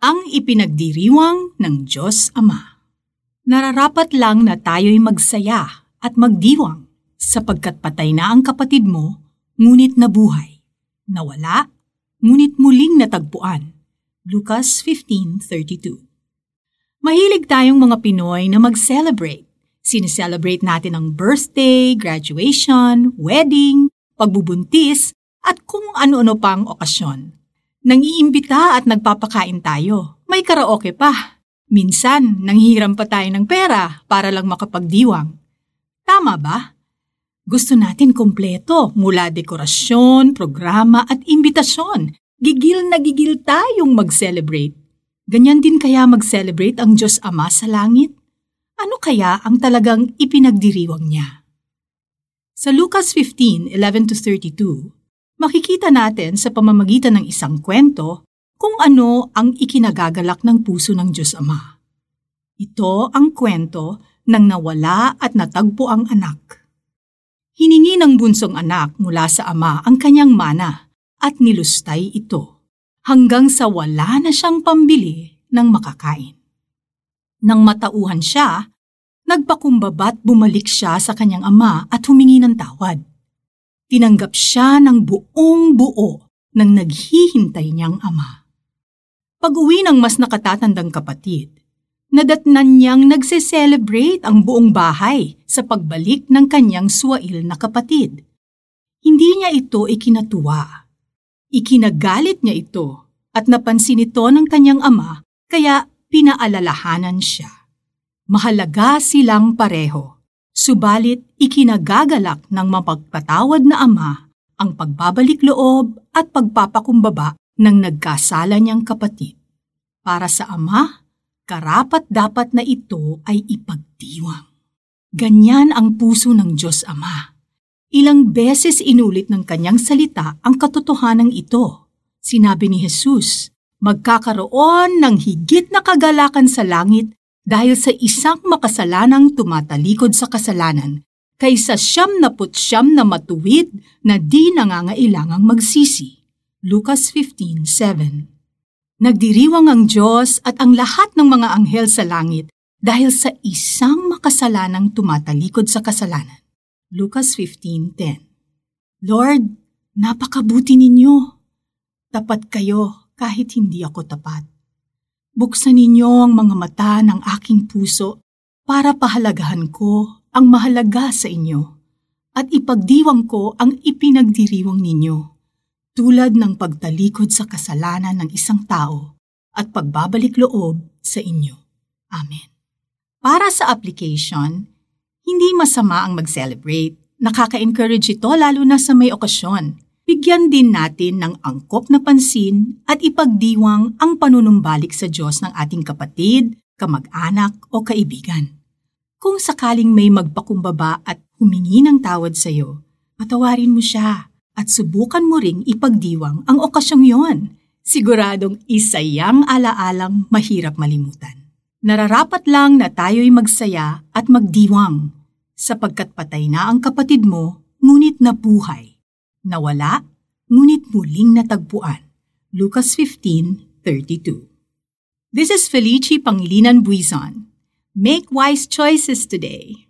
ang ipinagdiriwang ng Diyos Ama. Nararapat lang na tayo'y magsaya at magdiwang sapagkat patay na ang kapatid mo, ngunit nabuhay. Nawala, ngunit muling natagpuan. Lucas 15.32 Mahilig tayong mga Pinoy na mag-celebrate. Sineselebrate natin ang birthday, graduation, wedding, pagbubuntis, at kung ano-ano pang okasyon. Nangiimbita at nagpapakain tayo. May karaoke pa. Minsan, nanghiram pa tayo ng pera para lang makapagdiwang. Tama ba? Gusto natin kompleto mula dekorasyon, programa at imbitasyon. Gigil na gigil tayong mag-celebrate. Ganyan din kaya mag-celebrate ang Diyos Ama sa langit? Ano kaya ang talagang ipinagdiriwang niya? Sa Lucas 15:11-32, makikita natin sa pamamagitan ng isang kwento kung ano ang ikinagagalak ng puso ng Diyos Ama. Ito ang kwento ng nawala at natagpo ang anak. Hiningi ng bunsong anak mula sa ama ang kanyang mana at nilustay ito hanggang sa wala na siyang pambili ng makakain. Nang matauhan siya, nagpakumbabat bumalik siya sa kanyang ama at humingi ng tawad tinanggap siya ng buong buo ng naghihintay niyang ama. Pag-uwi ng mas nakatatandang kapatid, nadatnan niyang nagse-celebrate ang buong bahay sa pagbalik ng kanyang suwail na kapatid. Hindi niya ito ikinatuwa. Ikinagalit niya ito at napansin ito ng kanyang ama kaya pinaalalahanan siya. Mahalaga silang pareho Subalit ikinagagalak ng mapagpatawad na ama ang pagbabalik loob at pagpapakumbaba ng nagkasala niyang kapatid. Para sa ama, karapat dapat na ito ay ipagdiwang. Ganyan ang puso ng Diyos Ama. Ilang beses inulit ng kanyang salita ang katotohanan ito. Sinabi ni Jesus, magkakaroon ng higit na kagalakan sa langit dahil sa isang makasalanang tumatalikod sa kasalanan kaysa siyam na putsyam na matuwid na di nangangailangang magsisi. Lucas 15.7 Nagdiriwang ang Diyos at ang lahat ng mga anghel sa langit dahil sa isang makasalanang tumatalikod sa kasalanan. Lucas 15.10 Lord, napakabuti ninyo. Tapat kayo kahit hindi ako tapat. Buksan ninyo ang mga mata ng aking puso para pahalagahan ko ang mahalaga sa inyo at ipagdiwang ko ang ipinagdiriwang ninyo tulad ng pagtalikod sa kasalanan ng isang tao at pagbabalik loob sa inyo. Amen. Para sa application, hindi masama ang mag-celebrate. Nakaka-encourage ito lalo na sa may okasyon bigyan din natin ng angkop na pansin at ipagdiwang ang panunumbalik sa Diyos ng ating kapatid, kamag-anak o kaibigan. Kung sakaling may magpakumbaba at humingi ng tawad sa iyo, patawarin mo siya at subukan mo ring ipagdiwang ang okasyong yon. Siguradong isayang alaalang mahirap malimutan. Nararapat lang na tayo'y magsaya at magdiwang sapagkat patay na ang kapatid mo ngunit nabuhay nawala, ngunit muling natagpuan. Lucas 15:32. This is Felici Pangilinan Buizon. Make wise choices today.